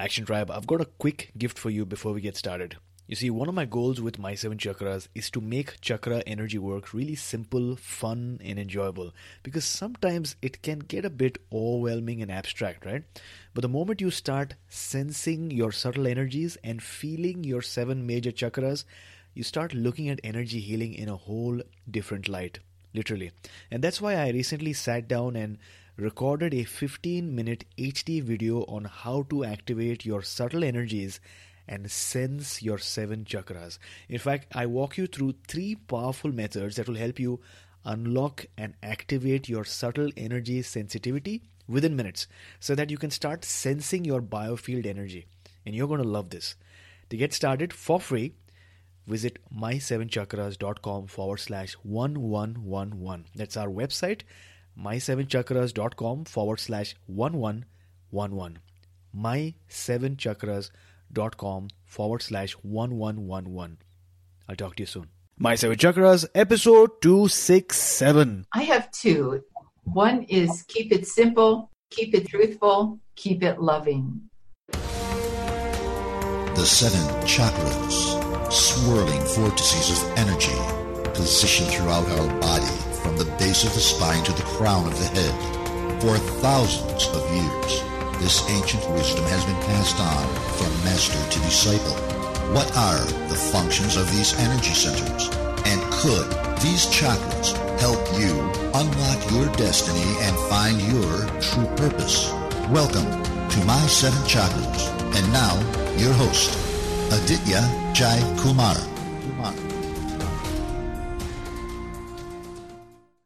Action Tribe, I've got a quick gift for you before we get started. You see, one of my goals with my seven chakras is to make chakra energy work really simple, fun, and enjoyable. Because sometimes it can get a bit overwhelming and abstract, right? But the moment you start sensing your subtle energies and feeling your seven major chakras, you start looking at energy healing in a whole different light, literally. And that's why I recently sat down and recorded a 15 minute HD video on how to activate your subtle energies and sense your seven chakras. In fact, I walk you through three powerful methods that will help you unlock and activate your subtle energy sensitivity within minutes so that you can start sensing your biofield energy. And you're going to love this. To get started for free, visit my7chakras.com forward slash 1111. That's our website my7chakras.com forward slash 1111. My7chakras.com forward slash 1111. I'll talk to you soon. My Seven Chakras, episode 267. I have two. One is keep it simple, keep it truthful, keep it loving. The seven chakras, swirling vortices of energy, positioned throughout our body from the base of the spine to the crown of the head. For thousands of years, this ancient wisdom has been passed on from master to disciple. What are the functions of these energy centers? And could these chakras help you unlock your destiny and find your true purpose? Welcome to My Seven Chakras. And now, your host, Aditya Jai Kumar.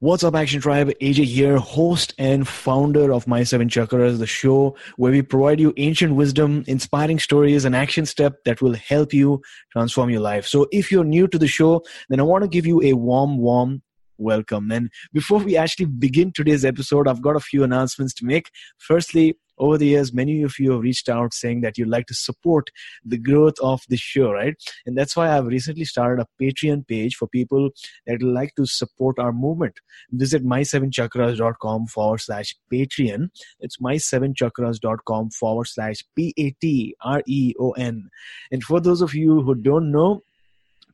What's up, Action Tribe? AJ here, host and founder of My Seven Chakras, the show where we provide you ancient wisdom, inspiring stories, and action step that will help you transform your life. So, if you're new to the show, then I want to give you a warm, warm welcome. And before we actually begin today's episode, I've got a few announcements to make. Firstly, over the years, many of you have reached out saying that you'd like to support the growth of the show, right? And that's why I've recently started a Patreon page for people that like to support our movement. Visit my7chakras.com forward slash Patreon. It's my7chakras.com forward slash P A T R E O N. And for those of you who don't know,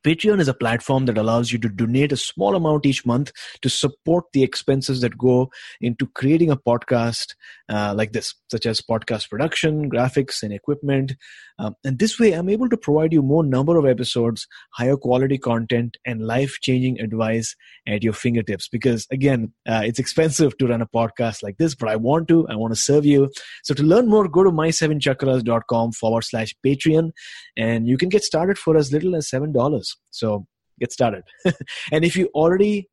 Patreon is a platform that allows you to donate a small amount each month to support the expenses that go into creating a podcast uh, like this, such as podcast production, graphics, and equipment. Um, and this way, I'm able to provide you more number of episodes, higher quality content, and life changing advice at your fingertips. Because again, uh, it's expensive to run a podcast like this, but I want to, I want to serve you. So to learn more, go to my7chakras.com forward slash Patreon, and you can get started for as little as $7. So get started. and if you already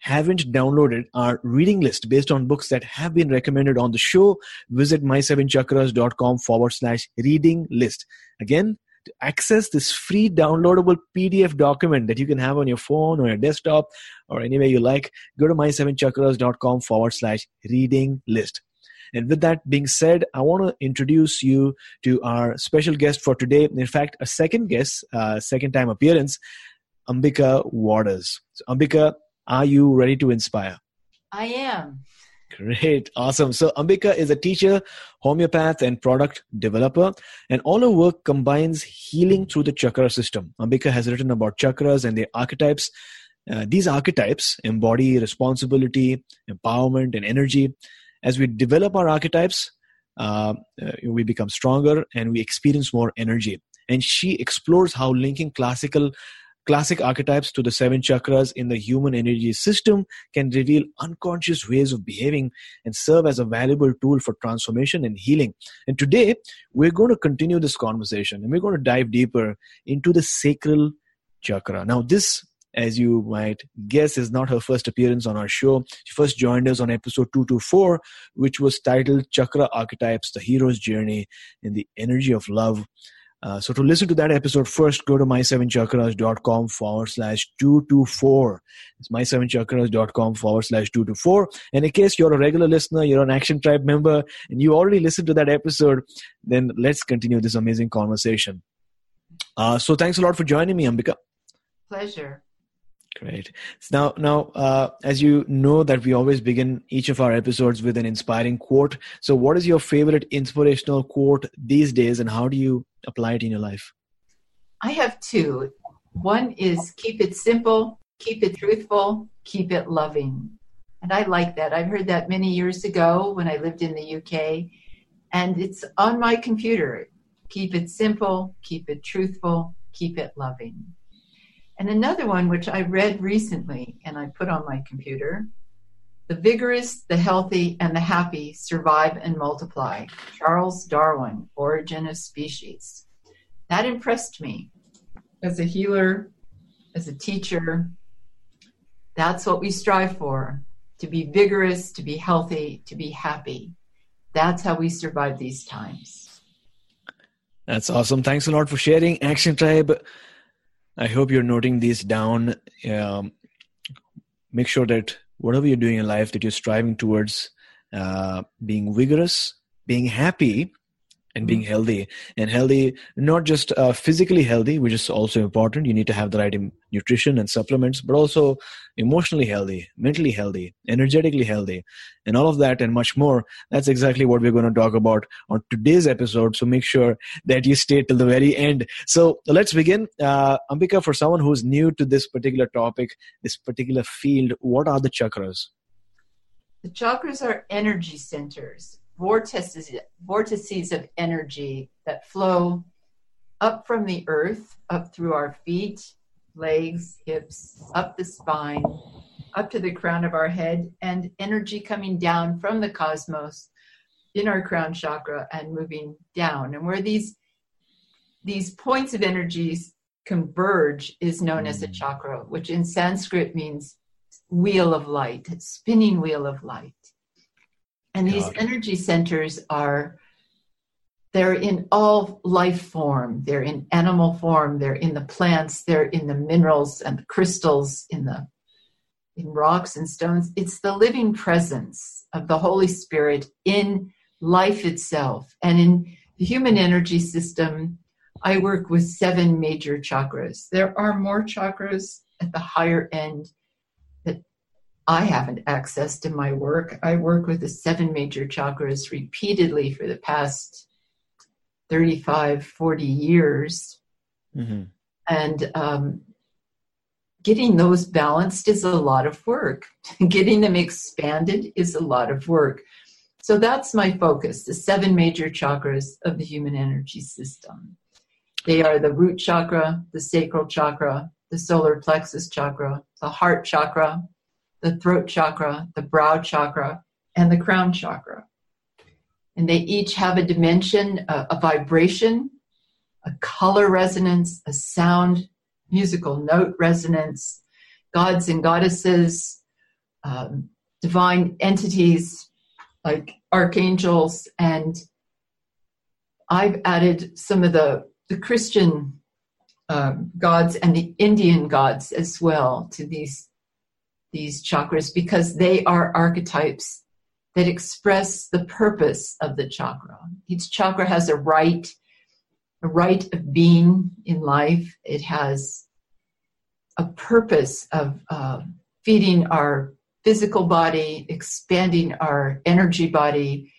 haven't downloaded our reading list based on books that have been recommended on the show, visit my7chakras.com forward slash reading list. Again, to access this free downloadable PDF document that you can have on your phone or your desktop or anywhere you like, go to my7chakras.com forward slash reading list. And with that being said, I want to introduce you to our special guest for today. In fact, a second guest, uh, second time appearance, Ambika Waters. So, Ambika, are you ready to inspire? I am. Great, awesome. So, Ambika is a teacher, homeopath, and product developer, and all her work combines healing through the chakra system. Ambika has written about chakras and their archetypes. Uh, these archetypes embody responsibility, empowerment, and energy as we develop our archetypes, uh, uh, we become stronger and we experience more energy. And she explores how linking classical classic archetypes to the seven chakras in the human energy system can reveal unconscious ways of behaving and serve as a valuable tool for transformation and healing. And today, we're going to continue this conversation and we're going to dive deeper into the sacral chakra. Now, this as you might guess, is not her first appearance on our show. She first joined us on episode 224, which was titled Chakra Archetypes The Hero's Journey in the Energy of Love. Uh, so to listen to that episode first, go to my7chakras.com forward slash 224. It's my7chakras.com forward slash 224. And in case you're a regular listener, you're an Action Tribe member, and you already listened to that episode, then let's continue this amazing conversation. Uh, so thanks a lot for joining me, Ambika. Pleasure. Great. Now, now, uh, as you know, that we always begin each of our episodes with an inspiring quote. So, what is your favorite inspirational quote these days, and how do you apply it in your life? I have two. One is keep it simple, keep it truthful, keep it loving. And I like that. I heard that many years ago when I lived in the UK, and it's on my computer. Keep it simple, keep it truthful, keep it loving. And another one, which I read recently and I put on my computer The vigorous, the healthy, and the happy survive and multiply. Charles Darwin, Origin of Species. That impressed me as a healer, as a teacher. That's what we strive for to be vigorous, to be healthy, to be happy. That's how we survive these times. That's awesome. Thanks a lot for sharing, Action Tribe. I hope you're noting these down. Um, make sure that whatever you're doing in life, that you're striving towards uh, being vigorous, being happy, and being healthy. And healthy not just uh, physically healthy which is also important. You need to have the right nutrition and supplements but also emotionally healthy mentally healthy energetically healthy and all of that and much more. That's exactly what we're going to talk about on today's episode so make sure that you stay till the very end. So let's begin. Uh, ambika for someone who's new to this particular topic this particular field what are the chakras? The chakras are energy centers vortices, vortices of energy that flow up from the earth, up through our feet, legs, hips, up the spine, up to the crown of our head, and energy coming down from the cosmos in our crown chakra and moving down. And where these these points of energies converge is known as a mm. chakra, which in Sanskrit means wheel of light, spinning wheel of light. And these energy centers are they're in all life form. They're in animal form, they're in the plants, they're in the minerals and the crystals, in the in rocks and stones. It's the living presence of the Holy Spirit in life itself. And in the human energy system, I work with seven major chakras. There are more chakras at the higher end I haven't accessed in my work. I work with the seven major chakras repeatedly for the past 35, 40 years. Mm-hmm. And um, getting those balanced is a lot of work. getting them expanded is a lot of work. So that's my focus the seven major chakras of the human energy system. They are the root chakra, the sacral chakra, the solar plexus chakra, the heart chakra, the throat chakra, the brow chakra, and the crown chakra. And they each have a dimension, a, a vibration, a color resonance, a sound, musical note resonance, gods and goddesses, um, divine entities like archangels, and I've added some of the, the Christian um, gods and the Indian gods as well to these these chakras because they are archetypes that express the purpose of the chakra. Each chakra has a right, a right of being in life. It has a purpose of uh, feeding our physical body, expanding our energy body,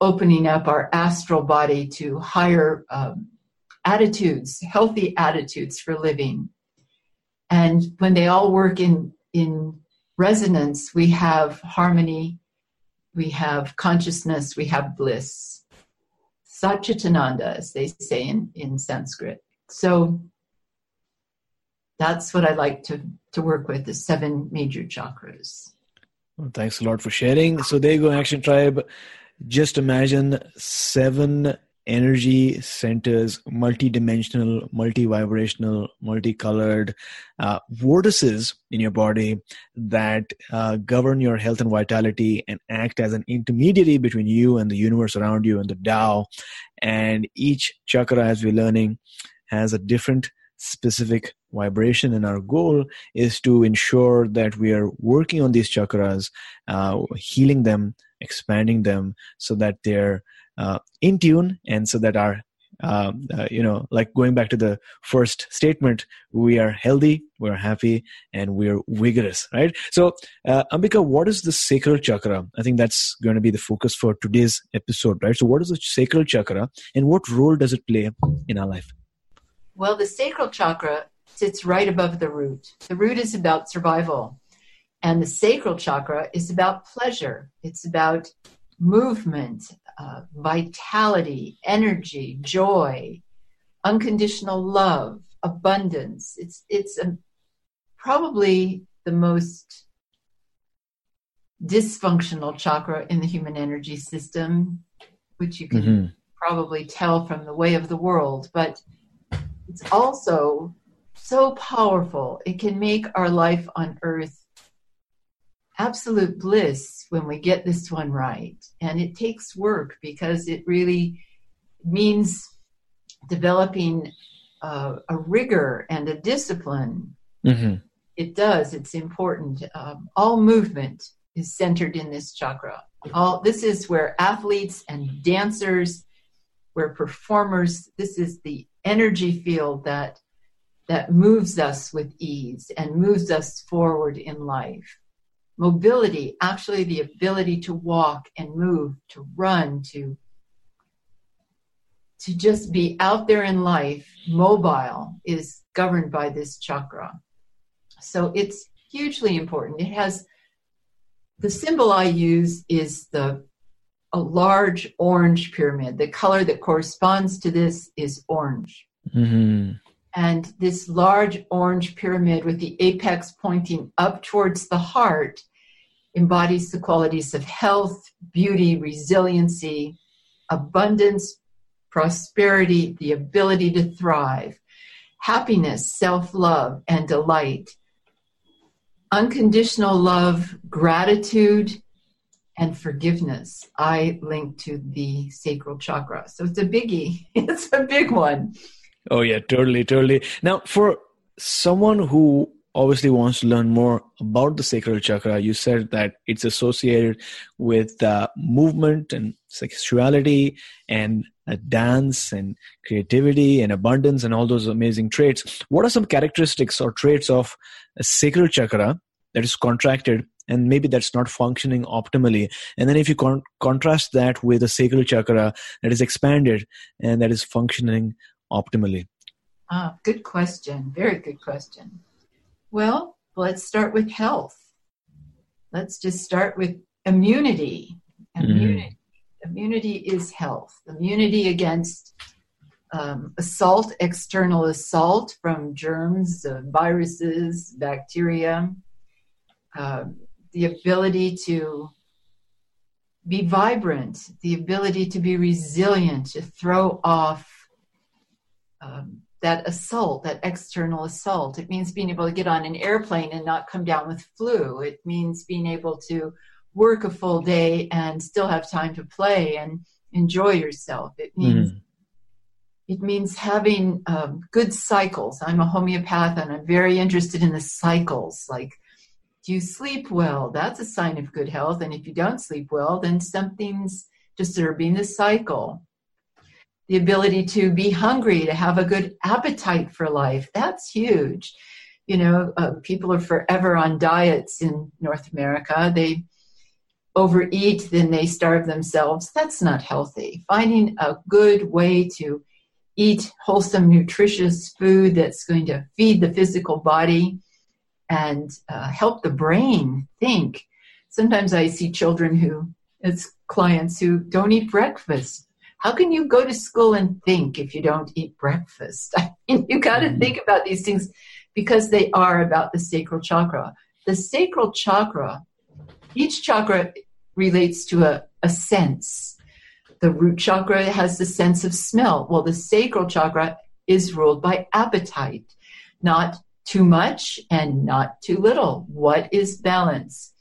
opening up our astral body to higher um, attitudes, healthy attitudes for living. And when they all work in in resonance, we have harmony, we have consciousness, we have bliss. Satchitananda, as they say in, in Sanskrit. So that's what I like to, to work with the seven major chakras. Well, thanks a lot for sharing. So there you go, Action Tribe. Just imagine seven energy centers, multi-dimensional, multi-vibrational, multicolored uh, vortices in your body that uh, govern your health and vitality and act as an intermediary between you and the universe around you and the Tao. And each chakra, as we're learning, has a different specific vibration and our goal is to ensure that we are working on these chakras uh, healing them expanding them so that they're uh, in tune. And so that our um, uh, you know like going back to the first statement we are healthy we're happy and we're vigorous right? So uh, ambika what is the sacral chakra? I think that's going to be the focus for today's episode right? So what is the sacral chakra and what role does it play in our life? Well the sacral chakra sits right above the root. The root is about survival. And the sacral chakra is about pleasure. It's about movement uh, vitality, energy, joy, unconditional love, abundance. It's it's a, probably the most dysfunctional chakra in the human energy system, which you can mm-hmm. probably tell from the way of the world, but it's also so powerful. It can make our life on earth absolute bliss when we get this one right. And it takes work because it really means developing uh, a rigor and a discipline. Mm-hmm. It does, it's important. Um, all movement is centered in this chakra. All this is where athletes and dancers, where performers, this is the energy field that that moves us with ease and moves us forward in life mobility, actually the ability to walk and move, to run, to to just be out there in life, mobile, is governed by this chakra. So it's hugely important. It has the symbol I use is the a large orange pyramid. The color that corresponds to this is orange. Mm-hmm. And this large orange pyramid with the apex pointing up towards the heart embodies the qualities of health, beauty, resiliency, abundance, prosperity, the ability to thrive, happiness, self love, and delight, unconditional love, gratitude, and forgiveness. I link to the sacral chakra. So it's a biggie. It's a big one. Oh, yeah, totally, totally. Now, for someone who obviously wants to learn more about the sacral chakra, you said that it's associated with uh, movement and sexuality and uh, dance and creativity and abundance and all those amazing traits. What are some characteristics or traits of a sacral chakra that is contracted and maybe that's not functioning optimally? And then if you con- contrast that with a sacral chakra that is expanded and that is functioning optimally. Ah, good question. Very good question. Well, let's start with health. Let's just start with immunity. Immunity, mm. immunity is health. Immunity against um, assault, external assault from germs, uh, viruses, bacteria. Uh, the ability to be vibrant, the ability to be resilient, to throw off um, that assault, that external assault. It means being able to get on an airplane and not come down with flu. It means being able to work a full day and still have time to play and enjoy yourself. It means mm. it means having um, good cycles. I'm a homeopath and I'm very interested in the cycles. Like, do you sleep well? That's a sign of good health. And if you don't sleep well, then something's disturbing the cycle the ability to be hungry, to have a good appetite for life. That's huge. You know, uh, people are forever on diets in North America. They overeat, then they starve themselves. That's not healthy. Finding a good way to eat wholesome, nutritious food that's going to feed the physical body and uh, help the brain think. Sometimes I see children who, it's clients who don't eat breakfast how can you go to school and think if you don't eat breakfast? I mean, you got to Mm-hmm. think about these things because they are about the sacral chakra. The sacral chakra, each chakra relates to a, a sense. The root chakra has the sense of smell. Well, the sacral chakra is ruled by appetite, not too much and not too little. What is balance?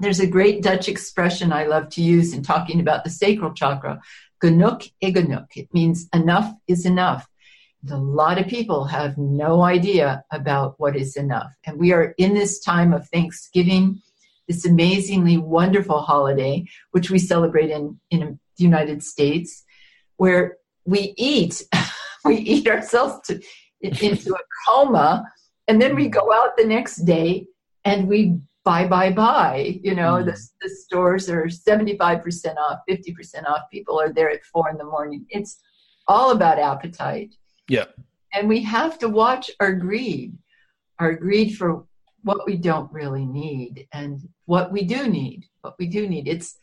There's a great Dutch expression I love to use in talking about the sacral chakra, genoeg is genoeg. It means enough is enough. A lot of people have no idea about what is enough. And we are in this time of Thanksgiving, this amazingly wonderful holiday, which we celebrate in, in the United States, where we eat, we eat ourselves to, into a coma, and then we go out the next day and we buy, buy, buy. You know, Mm. the, the stores are 75% off, 50% off. People are there at four in the morning. It's all about appetite. Yeah. And we have to watch our greed, our greed for what we don't really need and what we do need, what we do need. It's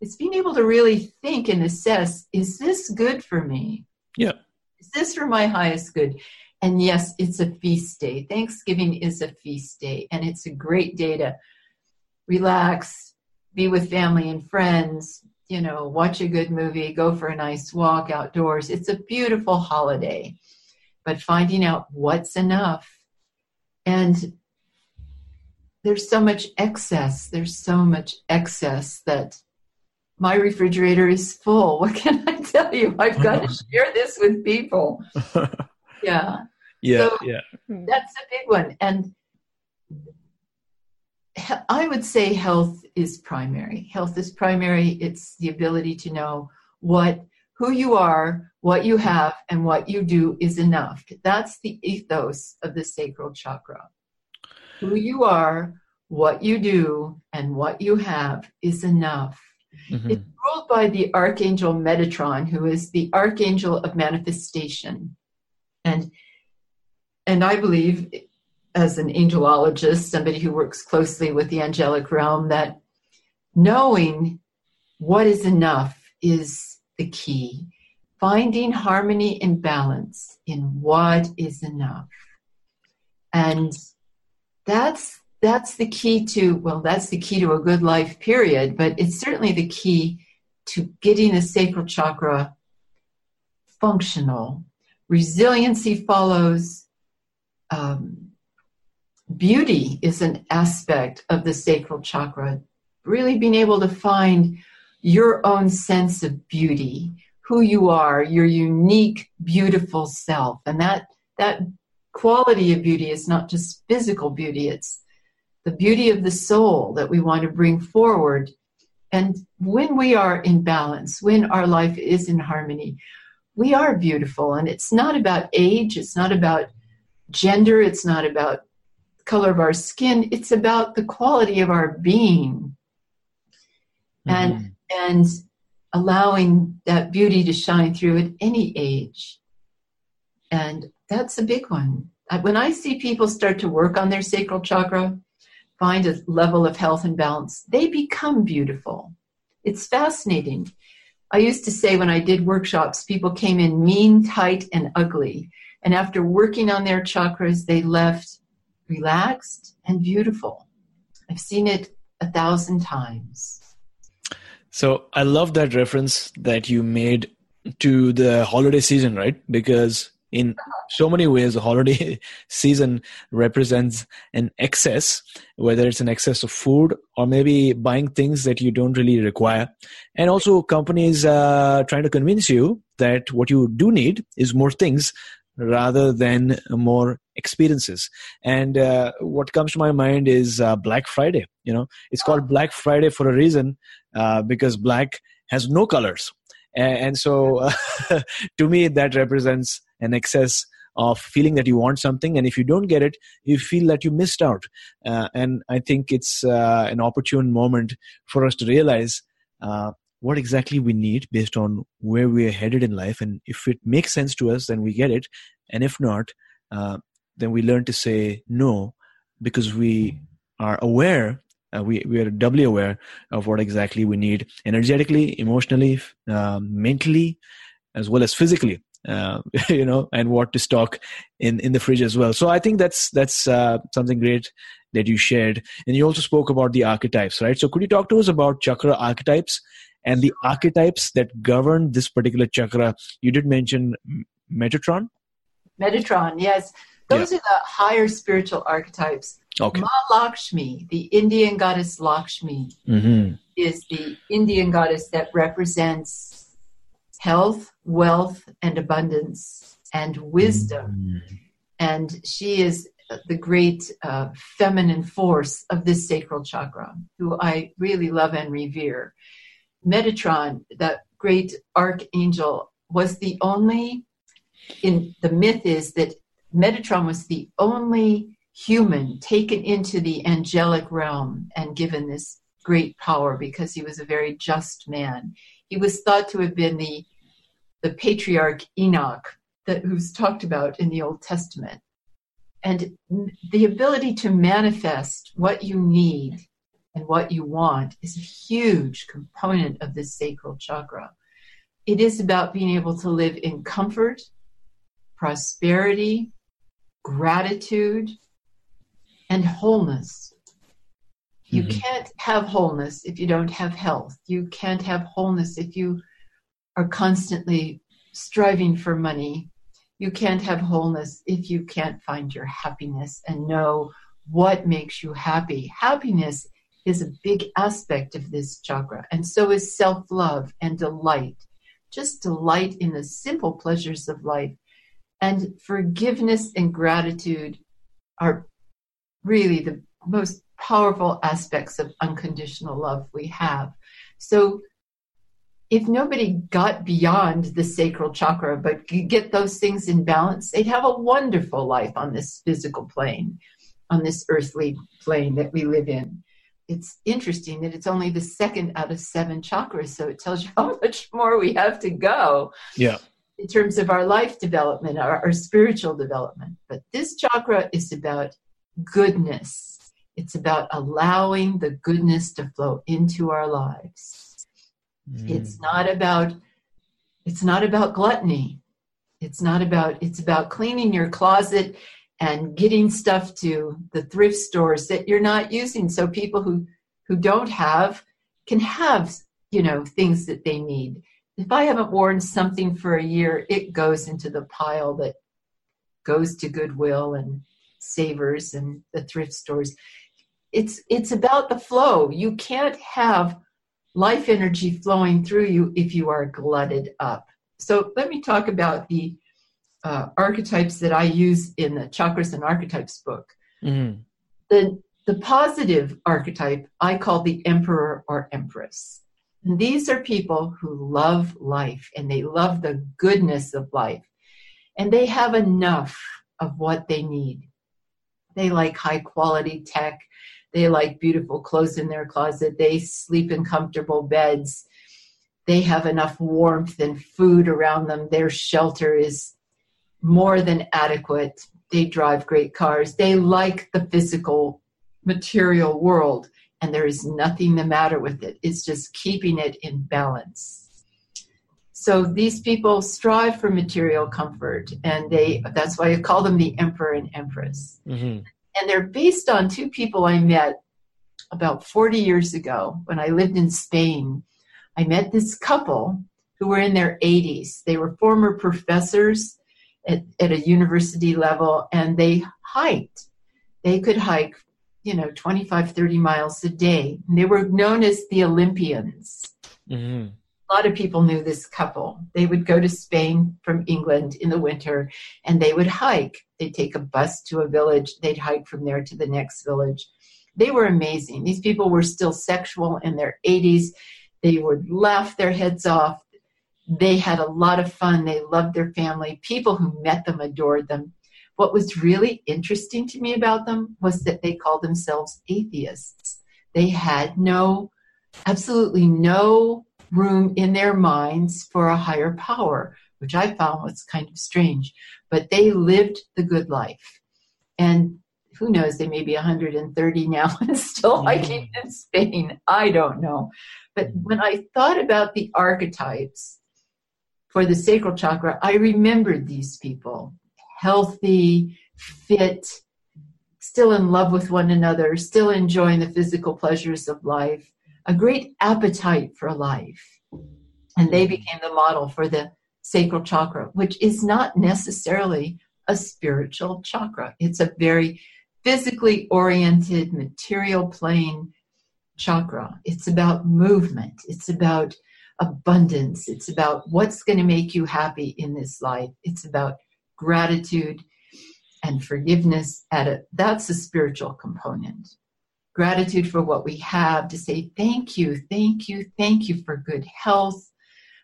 it's being able to really think and assess, is this good for me? Yeah. Is this for my highest good? And yes, it's a feast day. Thanksgiving is a feast day, and it's a great day to relax, be with family and friends, you know, watch a good movie, go for a nice walk outdoors. It's a beautiful holiday. But finding out what's enough. And there's so much excess. There's so much excess that my refrigerator is full. What can I tell you? I've got to share this with people. Yeah yeah, So- yeah. that's a big one and i would say health is primary health is primary it's the ability to know what who you are what you have and what you do is enough that's the ethos of the sacral chakra who you are what you do and what you have is enough Mhm. it's ruled by the archangel Metatron, who is the archangel of manifestation. And and I believe as an angelologist, somebody who works closely with the angelic realm, that knowing what is enough is the key. Finding harmony and balance in what is enough. And that's that's the key to well that's the key to a good life period but it's certainly the key to getting the sacral chakra functional resiliency follows um, beauty is an aspect of the sacral chakra really being able to find your own sense of beauty who you are your unique beautiful self and that that quality of beauty is not just physical beauty it's the beauty of the soul that we want to bring forward. And when we are in balance, when our life is in harmony, we are beautiful. And it's not about age, it's not about gender, it's not about color of our skin, it's about the quality of our being and Mhm. and allowing that beauty to shine through at any age. And that's a big one. When I see people start to work on their sacral chakra, find a level of health and balance, they become beautiful. It's fascinating. I used to say when I did workshops, people came in mean, tight, and ugly. And after working on their chakras, they left relaxed and beautiful. I've seen it a thousand times. So I love that reference that you made to the holiday season, right? Because in so many ways, the holiday season represents an excess, whether it's an excess of food or maybe buying things that you don't really require. And also companies uh, trying to convince you that what you do need is more things rather than more experiences. And uh, what comes to my mind is uh, Black Friday. You know, it's called Black Friday for a reason uh, because black has no colors. And, and so, to me, that represents an excess of feeling that you want something, and if you don't get it, you feel that you missed out. Uh, and I think it's uh, an opportune moment for us to realize uh, what exactly we need based on where we are headed in life, and if it makes sense to us, then we get it, and if not, uh, then we learn to say no because we are aware uh, we, we are doubly aware of what exactly we need energetically, emotionally, uh, mentally, as well as physically. Uh, you know, and what to stock in in the fridge as well. So I think that's that's uh, something great that you shared, and you also spoke about the archetypes, right? So could you talk to us about chakra archetypes and the archetypes that govern this particular chakra? You did mention Metatron. Metatron, yes. Those yeah. are the higher spiritual archetypes. Okay. Ma Lakshmi, the Indian goddess Lakshmi, mm-hmm. is the Indian goddess that represents health, wealth, and abundance and wisdom. Mm-hmm. And she is the great uh, feminine force of this sacral chakra, who I really love and revere. Metatron, that great archangel, was the only, in the myth is that Metatron was the only human taken into the angelic realm and given this great power because he was a very just man. He was thought to have been the the patriarch Enoch that who's talked about in the Old Testament. And the ability to manifest what you need and what you want is a huge component of this sacral chakra. It is about being able to live in comfort, prosperity, gratitude, and wholeness. You mm-hmm. can't have wholeness if you don't have health. You can't have wholeness if you are constantly striving for money. You can't have wholeness if you can't find your happiness and know what makes you happy. Happiness is a big aspect of this chakra, and so is self love and delight. Just delight in the simple pleasures of life and forgiveness and gratitude are really the most powerful aspects of unconditional love we have. So if nobody got beyond the sacral chakra but could get those things in balance, they'd have a wonderful life on this physical plane, on this earthly plane that we live in. It's interesting that it's only the second out of seven chakras, so it tells you how much more we have to go. Yeah in terms of our life development, our, our spiritual development. But this chakra is about goodness. It's about allowing the goodness to flow into our lives. Mm. It's not about it's not about gluttony. It's not about it's about cleaning your closet and getting stuff to the thrift stores that you're not using so people who who don't have can have, you know, things that they need if I haven't worn something for a year, it goes into the pile that goes to Goodwill and Savers and the thrift stores. It's it's about the flow. You can't have life energy flowing through you if you are glutted up. So let me talk about the uh, archetypes that I use in the Chakras and Archetypes book. Mm-hmm. The the positive archetype I call the Emperor or Empress. And these are people who love life and they love the goodness of life. And they have enough of what they need. They like high quality tech. They like beautiful clothes in their closet. They sleep in comfortable beds. They have enough warmth and food around them. Their shelter is more than adequate. They drive great cars. They like the physical material world and there is nothing the matter with it. It's just keeping it in balance. So these people strive for material comfort, and they that's why I call them the emperor and empress. Mm-hmm. And they're based on two people I met about 40 years ago when I lived in Spain. I met this couple who were in their 80s. They were former professors at, at a university level, and they hiked. They could hike you know 25 30 miles a day and they were known as the olympians mm-hmm. A lot of people knew this couple. They would go to spain from england in the winter and they would hike. They'd take a bus to a village. They'd hike from there to the next village. They were amazing. These people were still sexual in their 80s they would laugh their heads off. They had a lot of fun. They loved their family. People who met them adored them. What was really interesting to me about them was that they called themselves atheists. They had no, absolutely no room in their minds for a higher power, which I found was kind of strange. But they lived the good life. And who knows, they may be 130 now and still hiking in Spain. I don't know. But mm-hmm. when I thought about the archetypes for the sacral chakra, I remembered these people healthy, fit, still in love with one another, still enjoying the physical pleasures of life, a great appetite for life. And they mm-hmm. became the model for the sacral chakra, which is not necessarily a spiritual chakra. It's a very physically oriented, material plane chakra. It's about movement, it's about abundance, it's about what's going to make you happy in this life, it's about gratitude and forgiveness at it. That's a spiritual component. Gratitude for what we have, to say thank you, thank you, thank you for good health,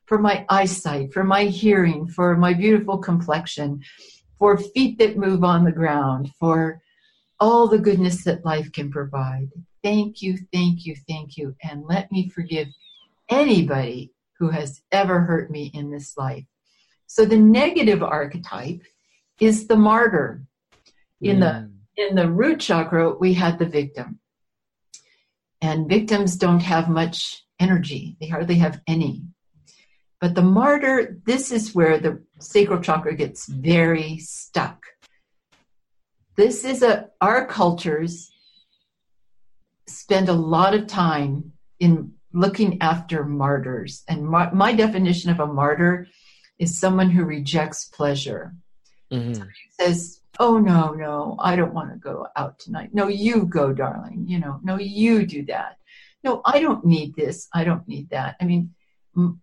for my eyesight, for my hearing, for my beautiful complexion, for feet that move on the ground, for all the goodness that life can provide. Thank you, thank you, thank you. And let me forgive anybody who has ever hurt me in this life. So the negative archetype is the martyr. In mm. the in the root chakra, we had the victim. And victims don't have much energy. They hardly have any. But the martyr, this is where the sacral chakra gets very stuck. This is a, our cultures spend a lot of time in looking after martyrs. And my, my definition of a martyr is someone who rejects pleasure. Mm-hmm. says, Oh, no, no, I don't want to go out tonight. No, you go, darling. You know, no, you do that. No, I don't need this. I don't need that. I mean,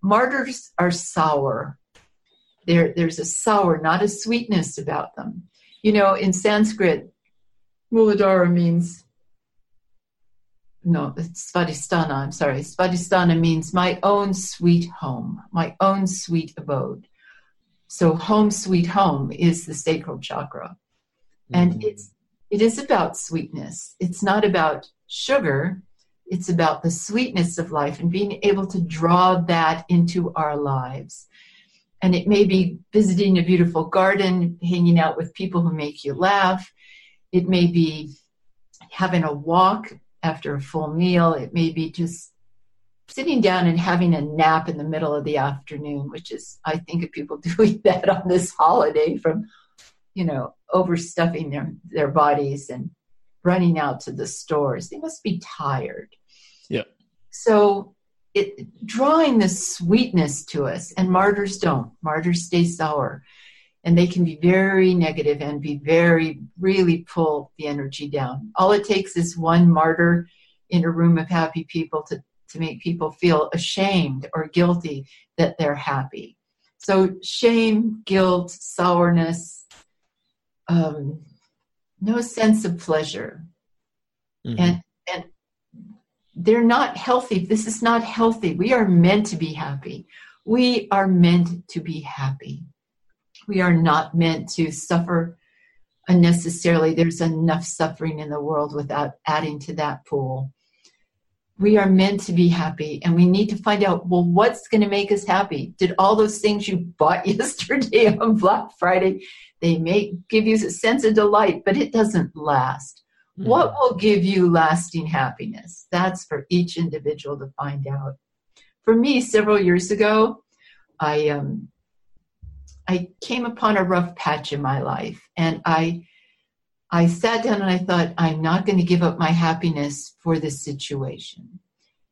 martyrs are sour. There, there's a sour, not a sweetness about them. You know, in Sanskrit, Muladhara means no, it's Svadhisthana, I'm sorry. Svadhisthana means my own sweet home, my own sweet abode. So home sweet home is the sacral chakra. And mm. it's it is about sweetness. It's not about sugar it's about the sweetness of life and being able to draw that into our lives. And it may be visiting a beautiful garden, hanging out with people who make you laugh. It may be having a walk after a full meal. It may be just sitting down and having a nap in the middle of the afternoon, which is, I think, of people doing that on this holiday from, you know, overstuffing their, their bodies and running out to the stores. They must be tired. Yeah. So it drawing this sweetness to us, and martyrs don't. Martyrs stay sour. And they can be very negative and be very, really pull the energy down. All it takes is one martyr in a room of happy people to, to make people feel ashamed or guilty that they're happy. So, shame, guilt, sourness, um, no sense of pleasure. Mm-hmm. And and they're not healthy. This is not healthy. We are meant to be happy. We are meant to be happy. We are not meant to suffer unnecessarily. There's enough suffering in the world without adding to that pool. We are meant to be happy, and we need to find out well, what's going to make us happy? Did all those things you bought yesterday on Black Friday, they may give you a sense of delight, but it doesn't last. Mm-hmm. What will give you lasting happiness? That's for each individual to find out. For me, several years ago, I um, I came upon a rough patch in my life, and I I sat down and I thought, I'm not going to give up my happiness for this situation.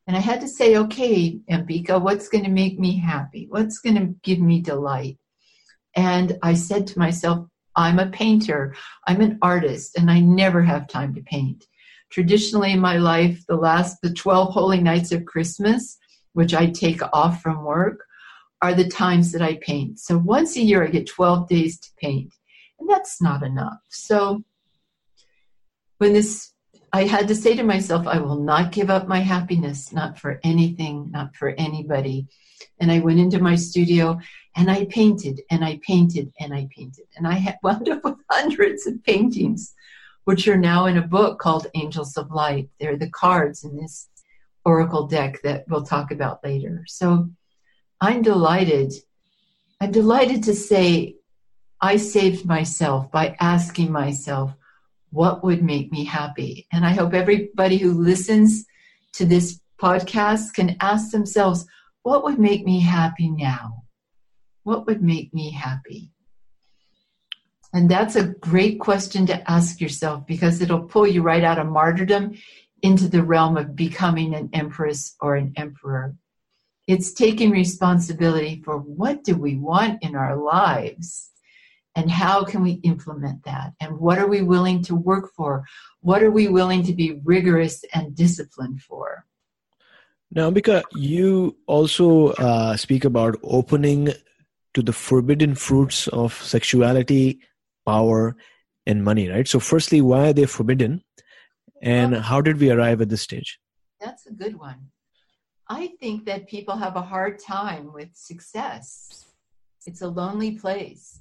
And I had to say, okay, Ambika, what's going to make me happy? What's going to give me delight? And I said to myself, I'm a painter, I'm an artist, and I never have time to paint. Traditionally in my life, the last, the 12 holy nights of Christmas, which I take off from work, are the times that I paint. So once a year, I get 12 days to paint, and that's not enough. So when this, I had to say to myself, I will not give up my happiness, not for anything, not for anybody. And I went into my studio and I painted and I painted and I painted. And I wound up with hundreds of paintings, which are now in a book called Angels of Light. They're the cards in this oracle deck that we'll talk about later. So I'm delighted. I'm delighted to say I saved myself by asking myself, what would make me happy? And I hope everybody who listens to this podcast can ask themselves, what would make me happy now? What would make me happy? And that's a great question to ask yourself because it'll pull you right out of martyrdom into the realm of becoming an empress or an emperor. It's taking responsibility for what do we want in our lives and how can we implement that and what are we willing to work for? What are we willing to be rigorous and disciplined for? Now, Ambika, you also uh, speak about opening to the forbidden fruits of sexuality, power, and money, right? So, firstly, why are they forbidden? And how did we arrive at this stage? That's a good one. I think that people have a hard time with success. It's a lonely place.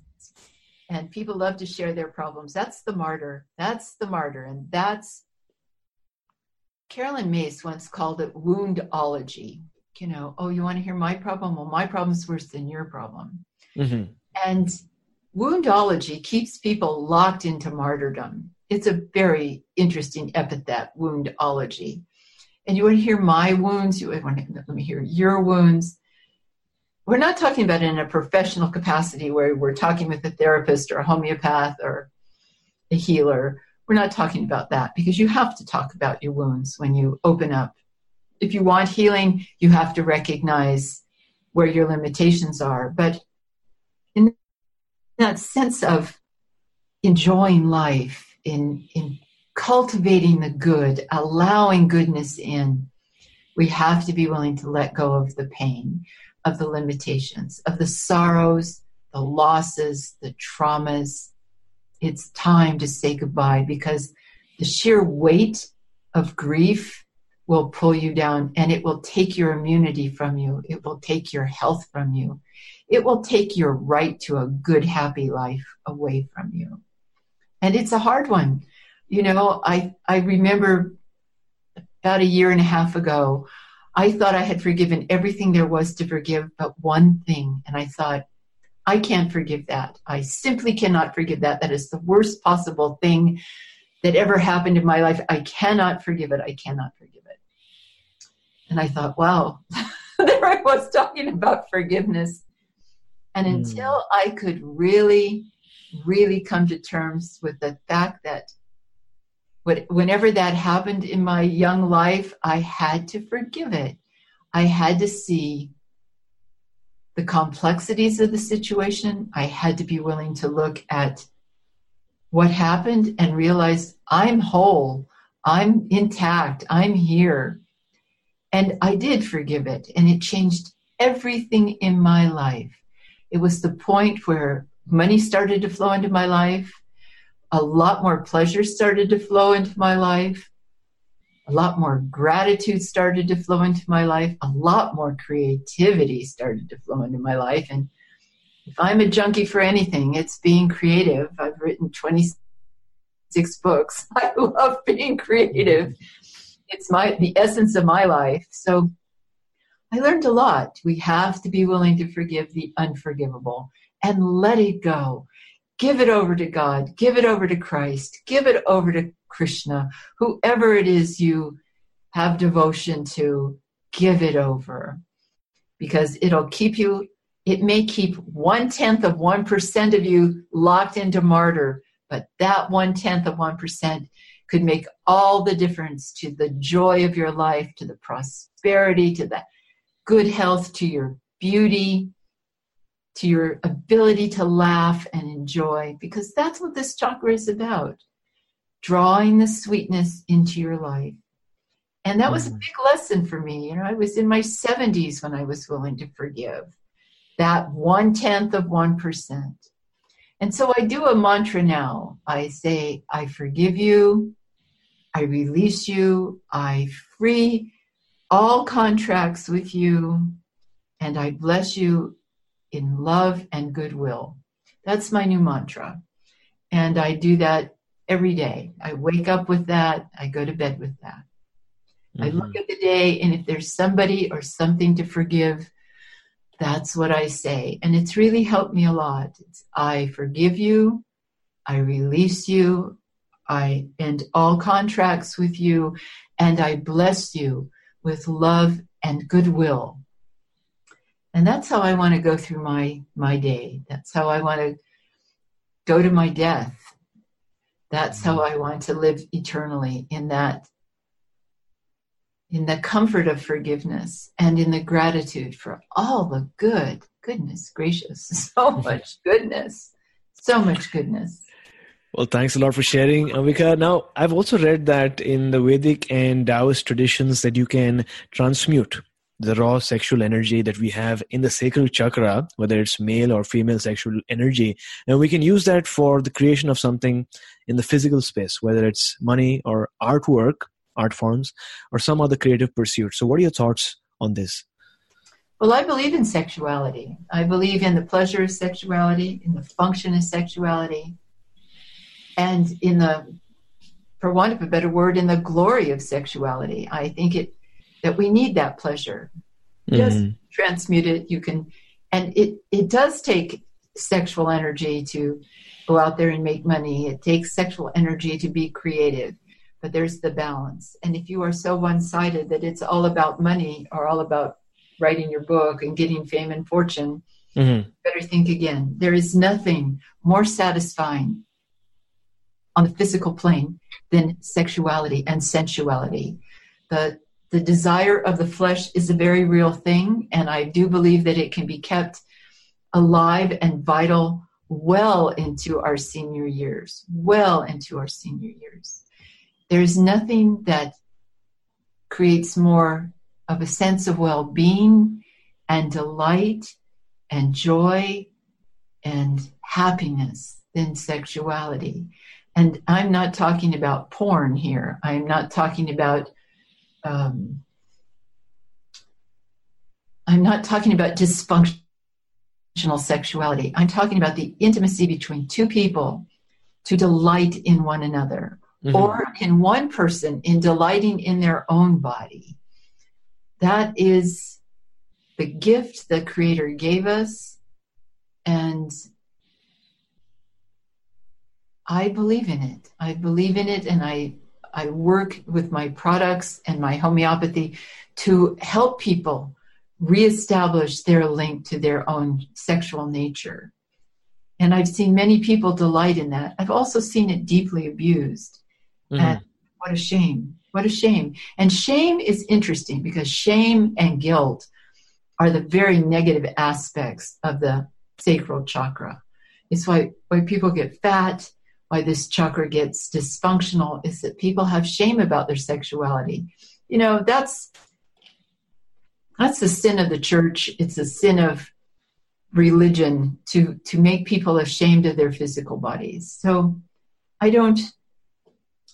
And people love to share their problems. That's the martyr. That's the martyr. And that's Caroline Myss once called it woundology. You know, oh, you want to hear my problem? Well, my problem's worse than your problem. Mm-hmm. And woundology keeps people locked into martyrdom. It's a very interesting epithet, woundology. And you want to hear my wounds, you want to let me hear your wounds. We're not talking about it in a professional capacity where we're talking with a therapist or a homeopath or a healer. We're not talking about that because you have to talk about your wounds when you open up. If you want healing, you have to recognize where your limitations are. But in that sense of enjoying life, in, in cultivating the good, allowing goodness in, we have to be willing to let go of the pain, of the limitations, of the sorrows, the losses, the traumas. It's time to say goodbye because the sheer weight of grief will pull you down and it will take your immunity from you. It will take your health from you. It will take your right to a good, happy life away from you. And it's a hard one you know, I, I remember about a year and a half ago, I thought I had forgiven everything there was to forgive but one thing. And I thought, I can't forgive that. I simply cannot forgive that. That is the worst possible thing that ever happened in my life. I cannot forgive it. I cannot. And I thought, wow, there I was talking about forgiveness. And hmm. until mm. I could really, really come to terms with the fact that whenever that happened in my young life, I had to forgive it. I had to see the complexities of the situation. I had to be willing to look at what happened and realize I'm whole, I'm intact, I'm here. And I did forgive it, and it changed everything in my life. It was the point where money started to flow into my life a lot more pleasure started to flow into my life. A lot more gratitude started to flow into my life. A lot more creativity started to flow into my life. And if I'm a junkie for anything, it's being creative. I've written 26 books. I love being creative. It's my the essence of my life. So I learned a lot. We have to be willing to forgive the unforgivable and let it go give it over to God, give it over to Christ, give it over to Krishna, whoever it is you have devotion to, give it over. Because it'll keep you, it may keep one tenth of 1% of you locked into martyr, but that one tenth of 1% could make all the difference to the joy of your life, to the prosperity, to the good health, to your beauty, to your ability to laugh and enjoy, because that's what this chakra is about drawing the sweetness into your life. And that was a mm. big lesson for me. You know, I was in my 70s when I was willing to forgive that one tenth of 1%. And so I do a mantra now. I say, I forgive you, I release you, I free all contracts with you, and I bless you in love and goodwill. That's my new mantra. And I do that every day. I wake up with that, I go to bed with that. Mm-hmm. I look at the day, and if there's somebody or something to forgive, that's what I say. And it's really helped me a lot. It's, I forgive you, I release you, I end all contracts with you, and I bless you with love and goodwill. And that's how I want to go through my, my day. That's how I want to go to my death. That's how mm-hmm. I want to live eternally in that in the comfort of forgiveness and in the gratitude for all the good goodness gracious so mm-hmm. much goodness so much goodness well, thanks a lot for sharing, Ambika. Now, I've also read that in the Vedic and Taoist traditions that you can transmute the raw sexual energy that we have in the sacral chakra, whether it's male or female sexual energy, and we can use that for the creation of something in the physical space, whether it's money or artwork, art forms, or some other creative pursuit. So, what are your thoughts on this? Well, I believe in sexuality. I believe in the pleasure of sexuality, in the function of sexuality and in the for want of a better word in the glory of sexuality i think it that we need that pleasure. Mm-hmm. just transmute it. You can and it it does take sexual energy to go out there and make money. It takes sexual energy to be creative. But there's the balance. And if you are so one-sided that it's all about money or all about writing your book and getting fame and fortune mm-hmm. better think again. There is nothing more satisfying on the physical plane than sexuality and sensuality. The, the desire of the flesh is a very real thing, and I do believe that it can be kept alive and vital well into our senior years, well into our senior years. There's nothing that creates more of a sense of well being and delight and joy and happiness than sexuality. And I'm not talking about porn here. I'm not talking about. Um, I'm not talking about dysfunctional sexuality. I'm talking about the intimacy between two people to delight in one another. Mm-hmm. Or can one person, in delighting in their own body, that is the gift the Creator gave us. And I believe in it. I believe in it, and I I work with my products and my homeopathy to help people reestablish their link to their own sexual nature. And I've seen many people delight in that. I've also seen it deeply abused. Mm-hmm. And what a shame. What a shame. And shame is interesting because shame and guilt are the very negative aspects of the sacral chakra. It's why, why people get fat why this chakra gets dysfunctional is that people have shame about their sexuality. You know, that's that's the sin of the church. It's a sin of religion to to make people ashamed of their physical bodies. So I don't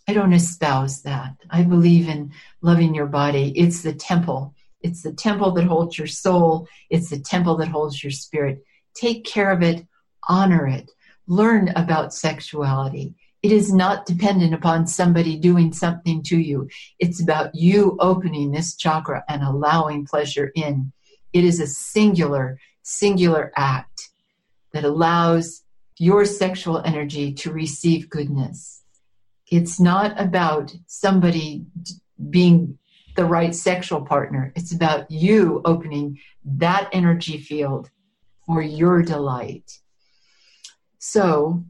I don't espouse that. I believe in loving your body. It's the temple. It's the temple that holds your soul. It's the temple that holds your spirit. Take care of it, honor it learn about sexuality. It is not dependent upon somebody doing something to you. It's about you opening this chakra and allowing pleasure in. It is a singular, singular act that allows your sexual energy to receive goodness. It's not about somebody being the right sexual partner. It's about you opening that energy field for your delight. So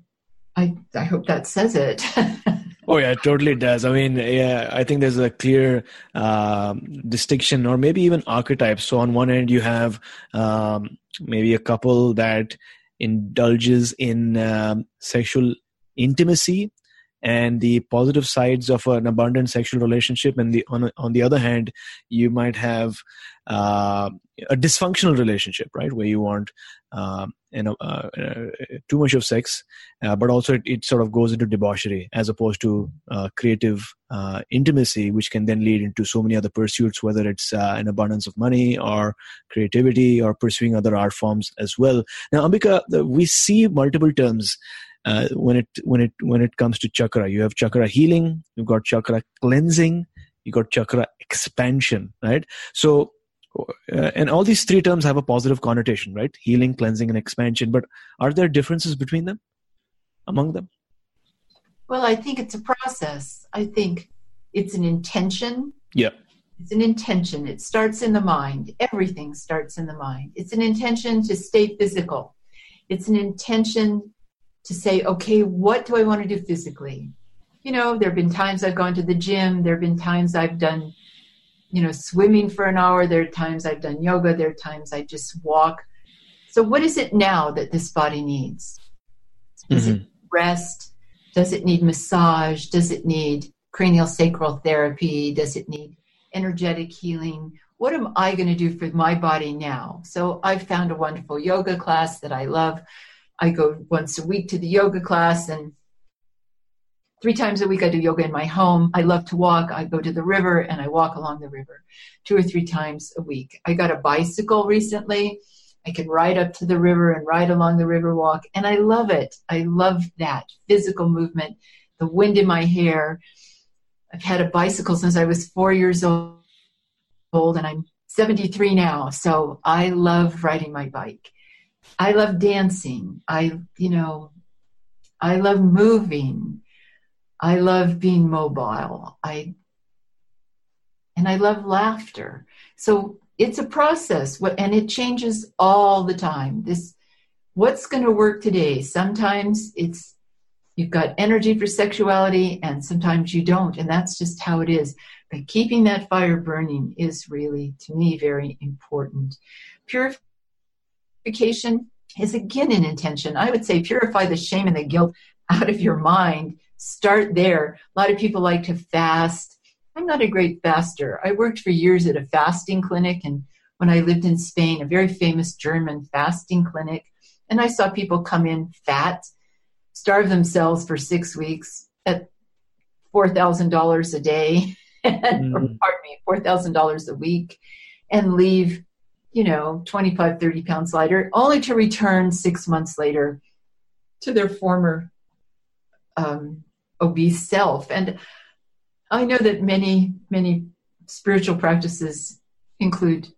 I, I hope that says it. oh yeah, it totally does. I mean, yeah, I think there's a clear um, distinction, or maybe even archetypes. So on one end, you have um, maybe a couple that indulges in um, sexual intimacy and the positive sides of an abundant sexual relationship and the on, on the other hand you might have uh, a dysfunctional relationship right? Where you want uh, you know uh, uh, too much of sex uh, but also it, it, sort of goes into debauchery as opposed to creative intimacy which can then lead into so many other pursuits whether it's an abundance of money or creativity or pursuing other art forms as well. Now ambika we see multiple terms uh, when it when it when it comes to chakra. You have chakra healing you've got chakra cleansing You've got chakra expansion right? So Uh, and all these three terms have a positive connotation right healing cleansing and expansion but are there differences between them among them Well, I think it's a process. I think it's an intention. Yeah. It's an intention. It starts in the mind. Everything starts in the mind. It's an intention to stay physical. It's an intention to say, okay, what do I want to do physically? You know, there have been times I've gone to the gym. There have been times I've done, you know, swimming for an hour. There are times I've done yoga. There are times I just walk. So, what is it now that this body needs? Does mm-hmm. it rest? Does it need massage? Does it need cranial sacral therapy? Does it need energetic healing? What am I going to do for my body now? So I've found a wonderful yoga class that I love. I go once a week to the yoga class and three times a week I do yoga in my home. I love to walk. I go to the river and I walk along the river two or three times a week. I got a bicycle recently. I can ride up to the river and ride along the river walk and I love it. I love that physical movement, the wind in my hair, I've had a bicycle since I was four years old, and I'm 73 now. So I love riding my bike. I love dancing. I, you know, I love moving. I love being mobile. I, and I love laughter. So it's a process, and it changes all the time. This, what's going to work today? Sometimes it's You've got energy for sexuality, and sometimes you don't, and that's just how it is. But keeping that fire burning is really, to me, very important. Purification is again an intention. I would say purify the shame and the guilt out of your mind. Start there. A lot of people like to fast. I'm not a great faster. I worked for years at a fasting clinic, and when I lived in Spain, a very famous German fasting clinic, and I saw people come in fat starve themselves for six weeks at four thousand dollars a day, and, mm. pardon me, four thousand dollars a week, and leave, you know, 25, 30 pounds lighter, only to return six months later to their former um, obese self. And I know that many, many spiritual practices include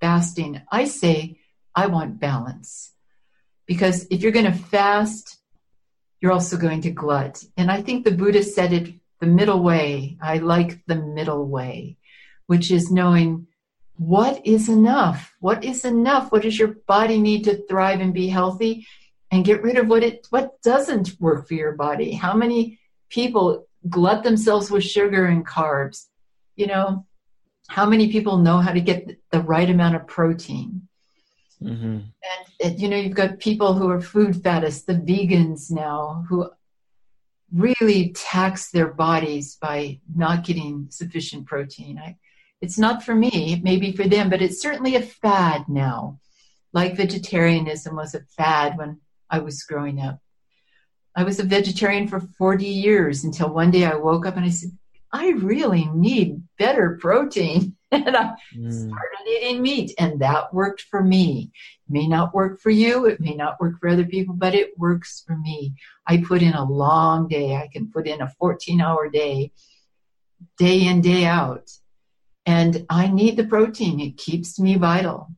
fasting. I say I want balance because if you're going to fast you're also going to glut. And I think the Buddha said it the middle way. I like the middle way, which is knowing what is enough? What is enough? What does your body need to thrive and be healthy? And get rid of what it what doesn't work for your body. How many people glut themselves with sugar and carbs? You know, how many people know how to get the right amount of protein? Mm-hmm. And, and, you know, you've got people who are food fattists, the vegans now, who really tax their bodies by not getting sufficient protein. I, it's not for me, it may be for them, but it's certainly a fad now. Like vegetarianism was a fad when I was growing up. I was a vegetarian for 40 years until one day I woke up and I said, I really need better protein. and I mm. started eating meat, and that worked for me. It may not work for you, it may not work for other people, but it works for me. I put in a long day. I can put in a 14 hour day, day in, day out. And I need the protein, it keeps me vital.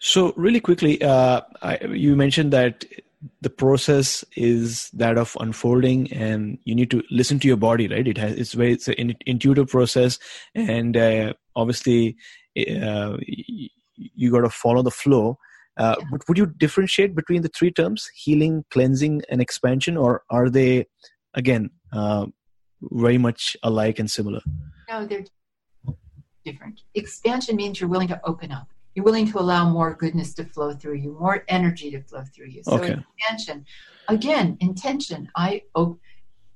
So, really quickly, uh, I, you mentioned that the process is that of unfolding and you need to listen to your body right? It has it's very it's an intuitive process and uh, obviously uh, you got to follow the flow. Uh, but would you differentiate between the three terms healing cleansing and expansion or are they again uh, very much alike and similar? No they're different. Expansion means you're willing to open up you're willing to allow more goodness to flow through you, more energy to flow through you. So okay. intention, again, intention. I op-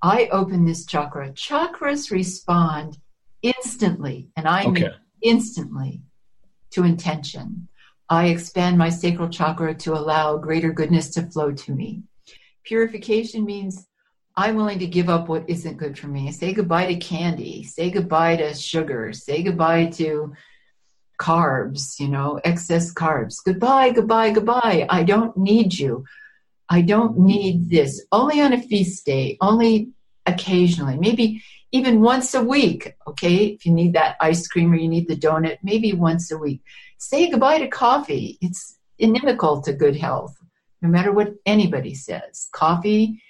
I open this chakra. Chakras respond instantly, and I okay. mean instantly to intention. I expand my sacral chakra to allow greater goodness to flow to me. Purification means I'm willing to give up what isn't good for me. Say goodbye to candy. Say goodbye to sugar. Say goodbye to carbs, you know, excess carbs. Goodbye, goodbye, goodbye. I don't need you. I don't need this. Only on a feast day, only occasionally, maybe even once a week. Okay, if you need that ice cream or you need the donut, maybe once a week. Say goodbye to coffee. It's inimical to good health, no matter what anybody says. Coffee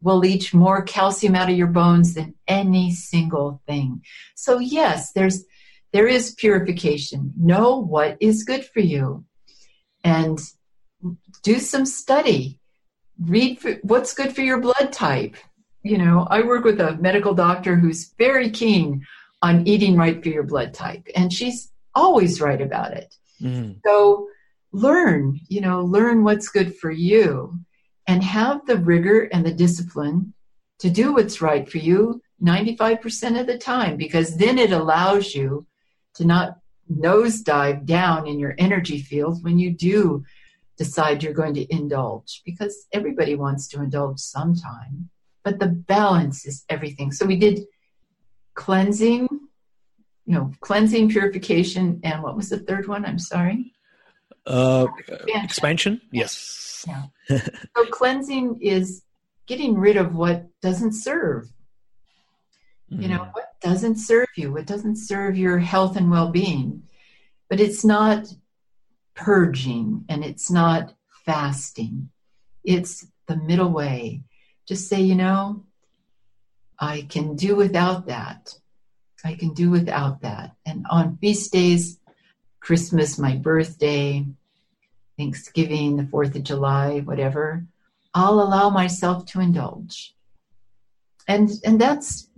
will leach more calcium out of your bones than any single thing. So yes, there's there is purification. Know what is good for you and do some study. Read for, what's good for your blood type. You know, I work with a medical doctor who's very keen on eating right for your blood type, and she's always right about it. Mm. So learn, you know, learn what's good for you and have the rigor and the discipline to do what's right for you 95% of the time because then it allows you to not nosedive down in your energy field when you do decide you're going to indulge because everybody wants to indulge sometime but the balance is everything. So we did cleansing you know cleansing purification and what was the third one? I'm sorry. Uh, expansion. expansion? Yes. Yeah. So cleansing is getting rid of what doesn't serve you know mm. what doesn't serve you what doesn't serve your health and well-being but it's not purging and it's not fasting. It's the middle way. Just say you know i can do without that. I can do without that. And on feast days christmas my birthday thanksgiving the 4th of july whatever i'll allow myself to indulge. And and that's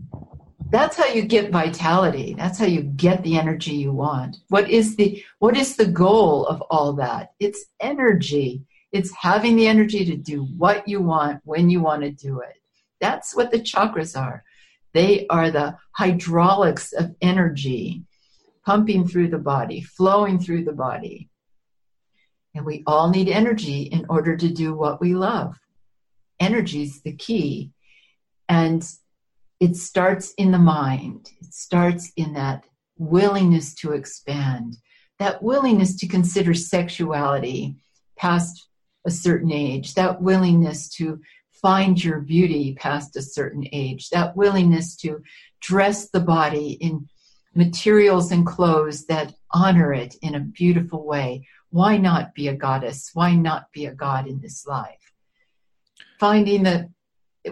that's how you get vitality. That's how you get the energy you want. What is the what is the goal of all that? It's energy. It's having the energy to do what you want when you want to do it. That's what the chakras are. They are the hydraulics of energy pumping through the body flowing through the body. And we all need energy in order to do what we love. Energy is the key. And it starts in the mind. It starts in that willingness to expand, that willingness to consider sexuality past a certain age, that willingness to find your beauty past a certain age, that willingness to dress the body in materials and clothes that honor it in a beautiful way. Why not be a goddess? Why not be a god in this life? Finding the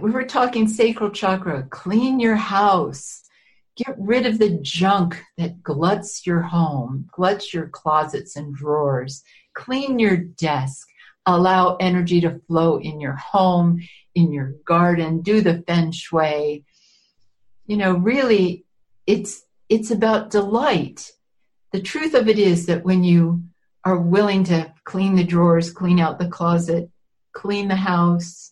we were talking sacral chakra, clean your house. Get rid of the junk that gluts your home, gluts your closets and drawers. Clean your desk. Allow energy to flow in your home, in your garden. Do the feng shui. You know, really, it's it's about delight. The truth of it is that when you are willing to clean the drawers, clean out the closet, clean the house,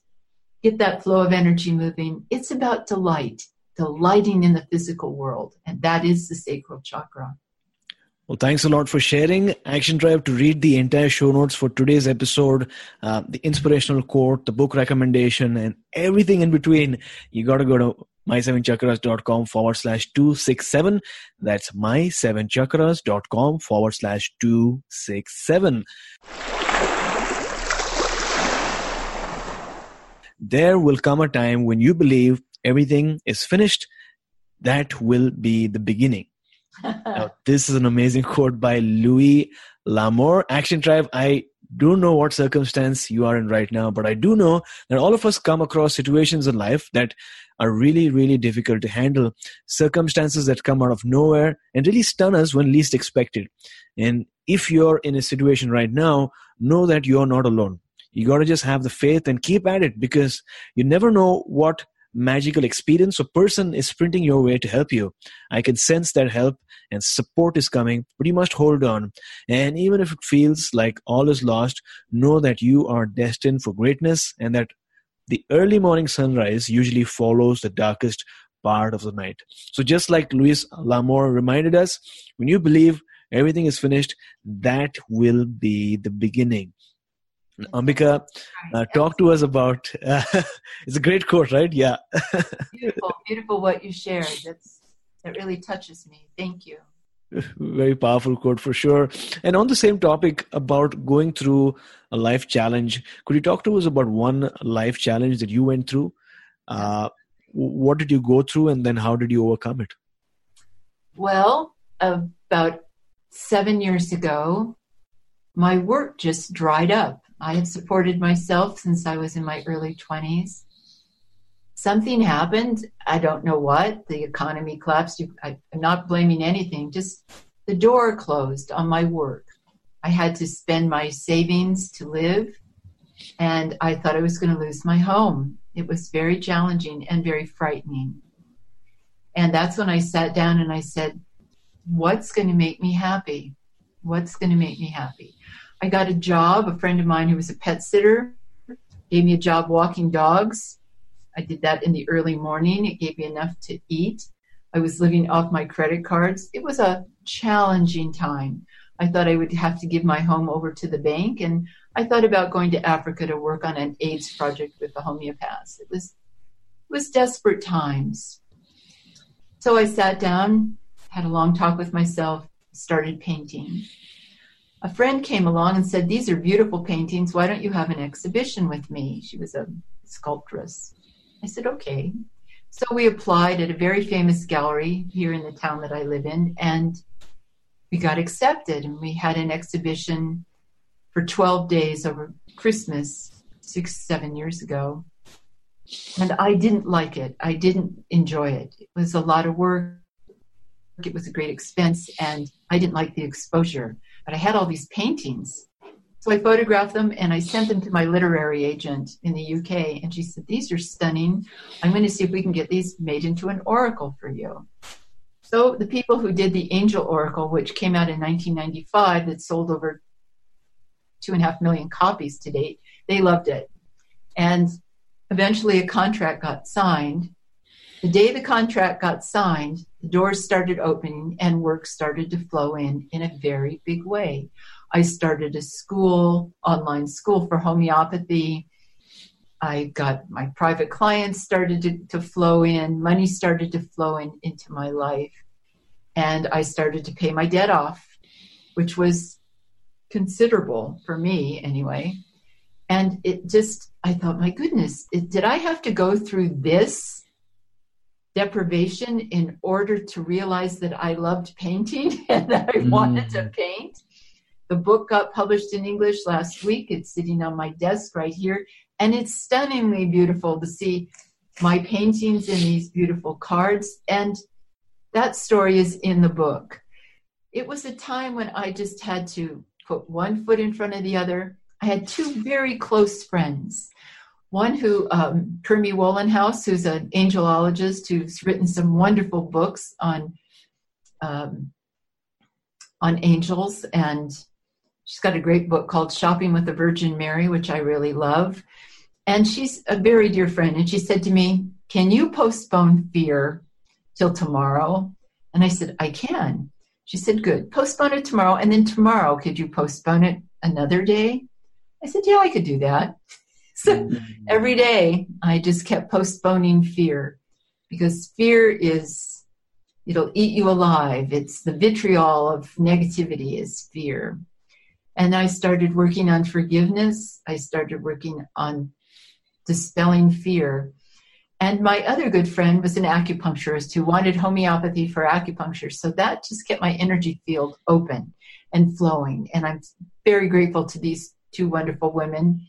get that flow of energy moving. It's about delight, delighting in the physical world, and that is the sacral chakra. Well, thanks a lot for sharing. Action Tribe to read the entire show notes for today's episode, uh, the inspirational quote, the book recommendation, and everything in between. You got to go to my7chakras.com forward slash 267. That's my7chakras.com forward slash 267. There will come a time when you believe everything is finished. That will be the beginning. now, this is an amazing quote by Louis L'Amour. Action Tribe, I don't know what circumstance you are in right now, but I do know that all of us come across situations in life that are really, really difficult to handle. Circumstances that come out of nowhere and really stun us when least expected. And if you're in a situation right now, know that you're not alone you got to just have the faith and keep at it because you never know what magical experience or person is sprinting your way to help you. I can sense that help and support is coming, but you must hold on. And even if it feels like all is lost, know that you are destined for greatness and that the early morning sunrise usually follows the darkest part of the night. So just like Louis L'Amour reminded us, when you believe everything is finished, that will be the beginning. Ambika, uh, talk to us about. Uh, it's a great quote, right? Yeah. beautiful, beautiful what you shared. That's that really touches me. Thank you. Very powerful quote for sure. And on the same topic about going through a life challenge, could you talk to us about one life challenge that you went through? Uh, what did you go through, and then how did you overcome it? Well, about seven years ago, my work just dried up. I have supported myself since I was in my early 20s. something happened. I don't know what. The economy collapsed. I'm not blaming anything. Just the door closed on my work. I had to spend my savings to live, and I thought I was going to lose my home. It was very challenging and very frightening. And that's when I sat down and I said, What's going to make me happy? What's going to make me happy? I got a job. A friend of mine who was a pet sitter gave me a job walking dogs I did that in the early morning. It gave me enough to eat. I was living off my credit cards. It was a challenging time. I thought I would have to give my home over to the bank, and I thought about going to Africa to work on an AIDS project with the homeopaths. It was it was desperate times. So I sat down, had a long talk with myself, started painting. A friend came along and said, These are beautiful paintings. Why don't you have an exhibition with me? She was a sculptress. I said, okay. So we applied at a very famous gallery here in the town that I live in, and we got accepted. And we had an exhibition for 12 days over Christmas six, seven years ago. And I didn't like it. I didn't enjoy it. It was a lot of work. It was a great expense, and I didn't like the exposure. But I had all these paintings so I photographed them and I sent them to my literary agent in the UK. And she said, These are stunning. I'm going to see if we can get these made into an oracle for you. So the people who did the Angel Oracle, which came out in 1995, that sold over two and a half million copies to date, they loved it. And eventually a contract got signed. The day the contract got signed, the doors started opening and work started to flow in in a very big way. I started a school, online school for homeopathy. I got my private clients started to, to flow in, money started to flow in into my life. And I started to pay my debt off, which was considerable for me anyway. And it just, I thought, my goodness, it, did I have to go through this deprivation in order to realize that I loved painting and that I mm. wanted to paint? The book got published in English last week. It's sitting on my desk right here. And it's stunningly beautiful to see my paintings in these beautiful cards. And that story is in the book. It was a time when I just had to put one foot in front of the other. I had two very close friends. One who, um, Kermie Wohlenhaus, who's an angelologist who's written some wonderful books on um, on angels and She's got a great book called Shopping with the Virgin Mary, which I really love. And she's a very dear friend. And she said to me, Can you postpone fear till tomorrow? And I said, I can. She said, Good. Postpone it tomorrow. And then tomorrow, could you postpone it another day? I said, Yeah, I could do that. So every day I just kept postponing fear because fear is, it'll eat you alive. It's the vitriol of negativity is fear. And I started working on forgiveness. I started working on dispelling fear. And my other good friend was an acupuncturist who wanted homeopathy for acupuncture. So that just kept my energy field open and flowing. And I'm very grateful to these two wonderful women,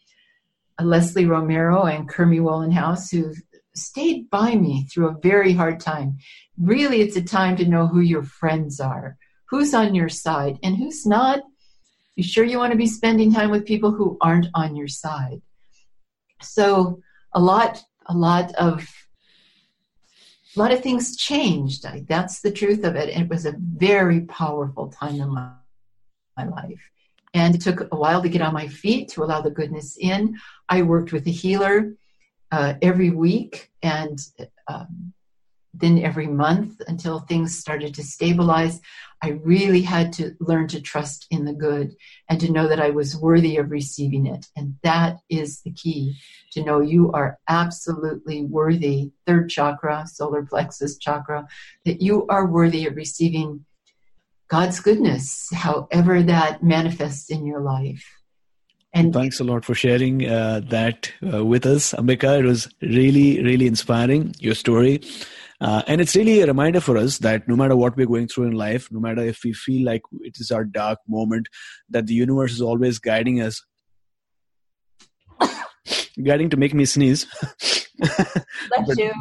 Leslie Romero and Kermie Wohlenhaus, who stayed by me through a very hard time. Really, it's a time to know who your friends are, who's on your side, and who's not you sure you want to be spending time with people who aren't on your side? So a lot, a lot of a lot of things changed. That's the truth of it. It was a very powerful time in my, my life. And it took a while to get on my feet to allow the goodness in. I worked with a healer uh, every week and um, then every month until things started to stabilize. I really had to learn to trust in the good and to know that I was worthy of receiving it. And that is the key to know you are absolutely worthy, third chakra, solar plexus chakra, that you are worthy of receiving God's goodness, however that manifests in your life. And thanks a lot for sharing uh, that uh, with us, Ambika. It was really, really inspiring, your story. Uh, and it's really a reminder for us that no matter what we're going through in life, no matter if we feel like it is our dark moment, that the universe is always guiding us, guiding to make me sneeze. bless you.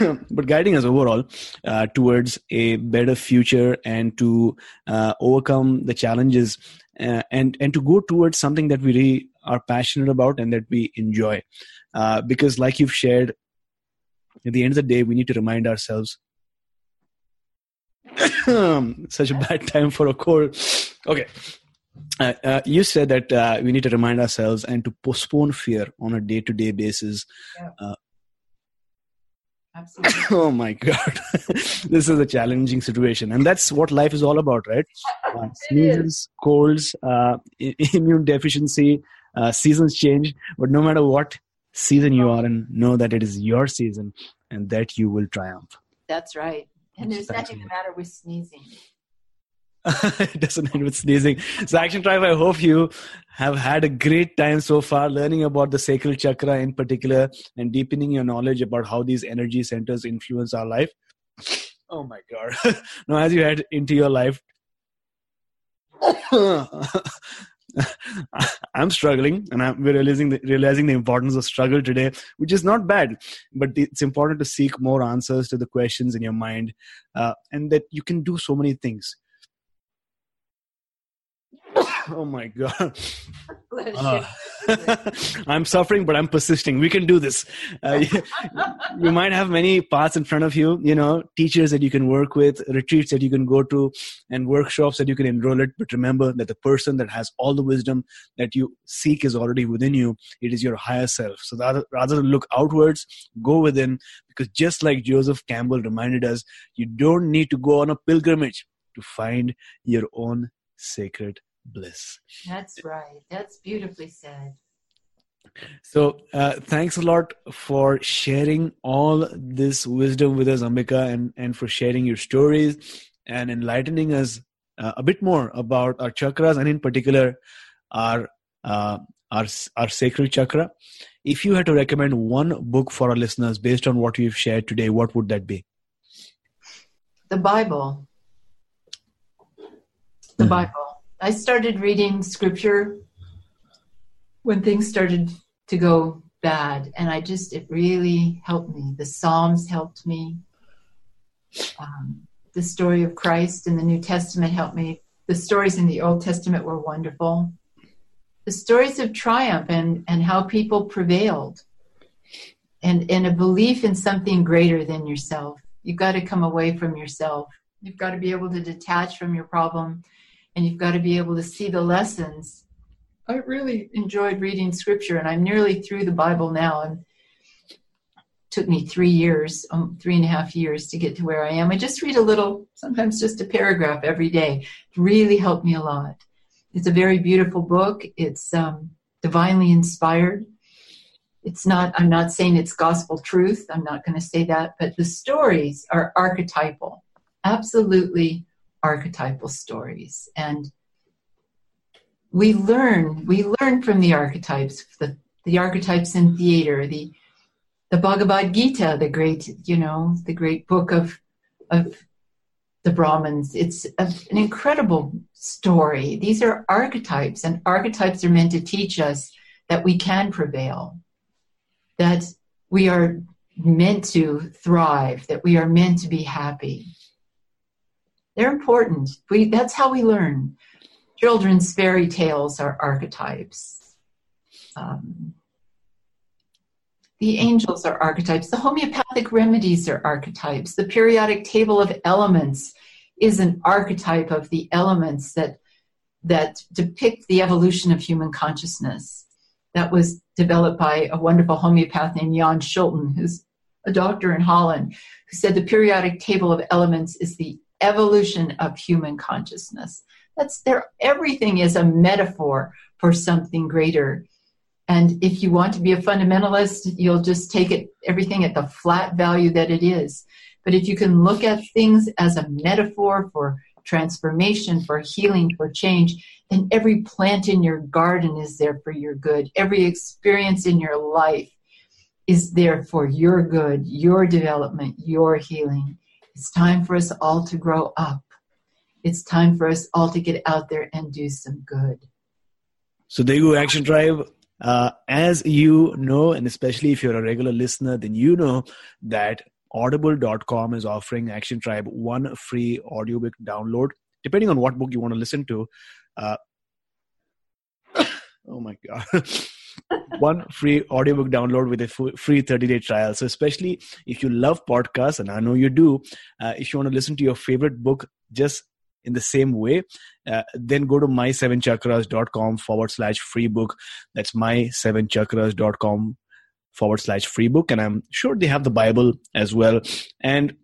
but guiding us overall uh, towards a better future and to uh, overcome the challenges uh, and and to go towards something that we really are passionate about and that we enjoy uh, because like you've shared at the end of the day we need to remind ourselves such a bad time for a cold okay uh, uh, you said that uh, we need to remind ourselves and to postpone fear on a day-to-day basis. Yeah. Absolutely. oh my God, this is a challenging situation, and that's what life is all about, right? Uh, sneezes, colds, uh, immune deficiency, uh, seasons change, but no matter what season you are in, know that it is your season, and that you will triumph. That's right. And there's nothing the matter with sneezing. It doesn't end with sneezing. So, Action Tribe, I hope you have had a great time so far learning about the sacral chakra in particular and deepening your knowledge about how these energy centers influence our life. Oh my God. now, as you head into your life, I'm struggling, and I'm we're realizing the, realizing the importance of struggle today, which is not bad, but it's important to seek more answers to the questions in your mind, uh, and that you can do so many things. oh my god. Uh, i'm suffering but i'm persisting. We can do this. Uh, you, you might have many paths in front of you you know teachers that you can work with retreats that you can go to and workshops that you can enroll at. But remember that the person that has all the wisdom that you seek is already within you. It is your higher self. So rather, rather than look outwards go within because just like joseph campbell reminded us you don't need to go on a pilgrimage to find your own sacred bliss That's right. That's beautifully said. So, uh, thanks a lot for sharing all this wisdom with us, Ambika, and, and for sharing your stories and enlightening us uh, a bit more about our chakras and, in particular, our uh, our our sacral chakra. If you had to recommend one book for our listeners based on what we've shared today, what would that be? The Bible. The Mhm. Bible. I started reading scripture when things started to go bad, and I just, it really helped me. The Psalms helped me. Um, the story of Christ in the New Testament helped me. The stories in the Old Testament were wonderful. The stories of triumph and, and how people prevailed. And, and a belief in something greater than yourself. You've got to come away from yourself. You've got to be able to detach from your problem and you've got to be able to see the lessons. I really enjoyed reading scripture and I'm nearly through the Bible now and took me three years, um, three and a half years to get to where I am. I just read a little, sometimes just a paragraph every day. It really helped me a lot. It's a very beautiful book. It's um, divinely inspired. It's not, I'm not saying it's gospel truth. I'm not going to say that, but the stories are archetypal, absolutely archetypal stories. And we learn, we learn from the archetypes, the, the archetypes in theater, the, the Bhagavad Gita, the great, you know, the great book of, of the Brahmins. It's a, an incredible story. These are archetypes, and archetypes are meant to teach us that we can prevail, that we are meant to thrive, that we are meant to be happy. They're important. We, that's how we learn. Children's fairy tales are archetypes. Um, the angels are archetypes. The homeopathic remedies are archetypes. The periodic table of elements is an archetype of the elements that that depict the evolution of human consciousness. That was developed by a wonderful homeopath named Jan Scholten, who's a doctor in Holland, who said the periodic table of elements is the evolution of human consciousness. That's there. Everything is a metaphor for something greater. And if you want to be a fundamentalist, you'll just take it everything at the flat value that it is. But if you can look at things as a metaphor for transformation, for healing, for change, then every plant in your garden is there for your good. Every experience in your life is there for your good, your development, your healing. It's time for us all to grow up. It's time for us all to get out there and do some good. So there you go, Action Tribe. Uh, as you know, and especially if you're a regular listener, then you know that audible.com is offering Action Tribe one free audiobook download, depending on what book you want to listen to. Uh, oh my God. one free audiobook download with a free 30 day trial. So, especially if you love podcasts, and I know you do, uh, if you want to listen to your favorite book just in the same way, uh, then go to my7chakras.com forward slash free book. That's my7chakras.com forward slash free book. And I'm sure they have the Bible as well. And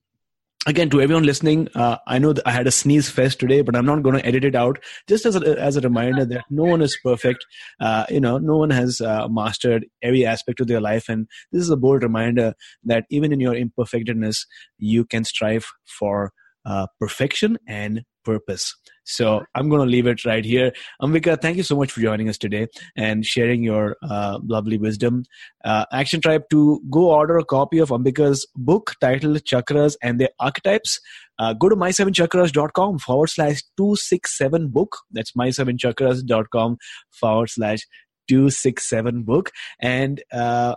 again to everyone listening uh, i know i had a sneeze fest today but i'm not going to edit it out. Just as a, as a reminder that no one is perfect. Uh, you know no one has uh, mastered every aspect of their life and this is a bold reminder that even in your imperfectness you can strive for uh, perfection and purpose so I'm going to leave it right here. Ambika, thank you so much for joining us today and sharing your uh, lovely wisdom. Uh, Action Tribe, to go order a copy of Ambika's book titled Chakras and Their Archetypes, uh, go to my7chakras.com forward slash 267 book. That's my7chakras.com forward slash 267 book. And uh,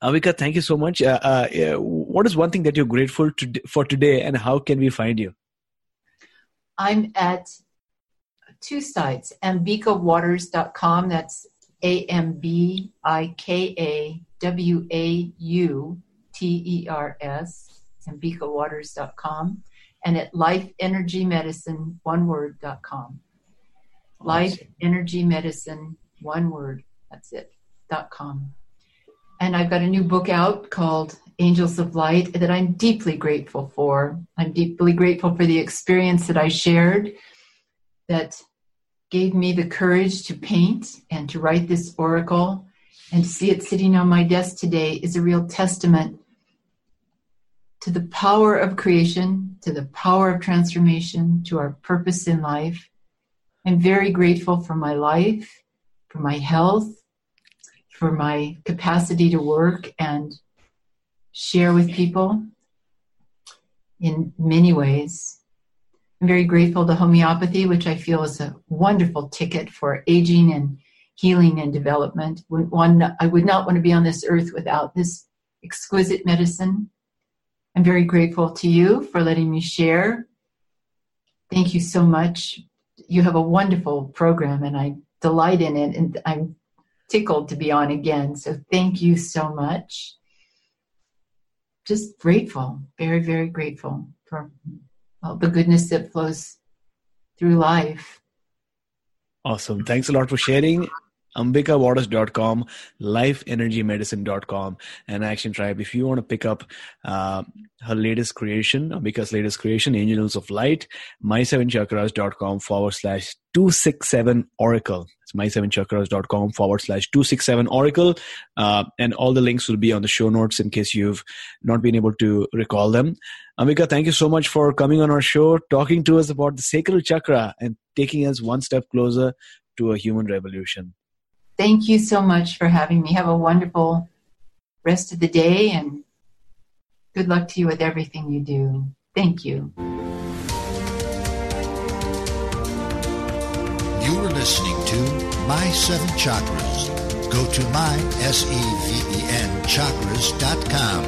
Ambika, thank you so much. Uh, uh, what is one thing that you're grateful to, for today, and how can we find you? I'm at two sites, ambikawauters.com. That's A M B I K A W A U T E R S, ambikawauters.com, and at lifeenergymedicine, one word.com. Awesome. Life Energy Medicine, one word, that's it, dot com. And I've got a new book out called Angels of Light that I'm deeply grateful for. I'm deeply grateful for the experience that I shared that gave me the courage to paint and to write this oracle. And to see it sitting on my desk today is a real testament to the power of creation, to the power of transformation, to our purpose in life. I'm very grateful for my life, for my health, for my capacity to work and share with people in many ways. I'm very grateful to homeopathy, which I feel is a wonderful ticket for aging and healing and development. One, I would not want to be on this earth without this exquisite medicine. I'm very grateful to you for letting me share. Thank you so much. You have a wonderful program, and I delight in it, and I'm tickled to be on again. So thank you so much just grateful, very, very grateful for all the goodness that flows through life. Awesome. Thanks a lot for sharing. AmbikaWauters.com, LifeEnergyMedicine.com, and Action Tribe. If you want to pick up uh, her latest creation, Ambika's latest creation, Angels of Light, my7chakras.com forward slash 267 Oracle. It's my7chakras.com forward slash 267 Oracle. Uh, and all the links will be on the show notes in case you've not been able to recall them. Ambika, thank you so much for coming on our show, talking to us about the sacral chakra and taking us one step closer to a human revolution. Thank you so much for having me. Have a wonderful rest of the day and good luck to you with everything you do. Thank you. You are listening to My Seven Chakras. Go to my, S-E-V-E-N, chakras.com.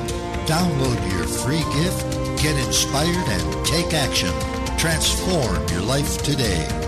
Download your free gift, get inspired, and take action. Transform your life today.